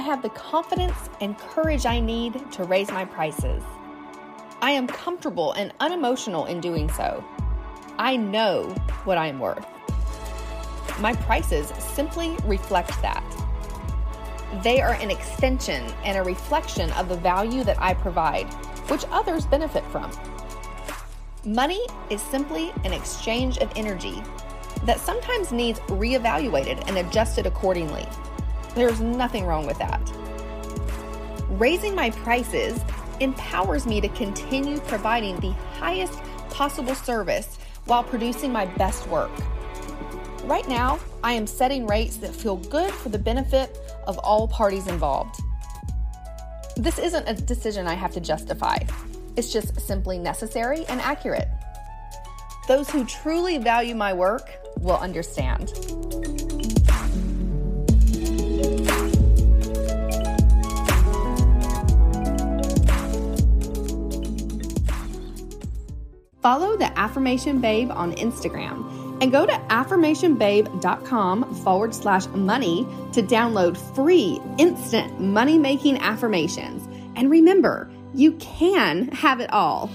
have the confidence and courage I need to raise my prices. I am comfortable and unemotional in doing so. I know what I am worth. My prices simply reflect that. They are an extension and a reflection of the value that I provide, which others benefit from. Money is simply an exchange of energy that sometimes needs reevaluated and adjusted accordingly. There's nothing wrong with that. Raising my prices empowers me to continue providing the highest possible service while producing my best work. Right now, I am setting rates that feel good for the benefit of all parties involved. This isn't a decision I have to justify. It's just simply necessary and accurate. Those who truly value my work will understand. Follow the Affirmation Babe on Instagram and go to affirmationbabe.com forward slash money to download free instant money making affirmations. And remember, you can have it all.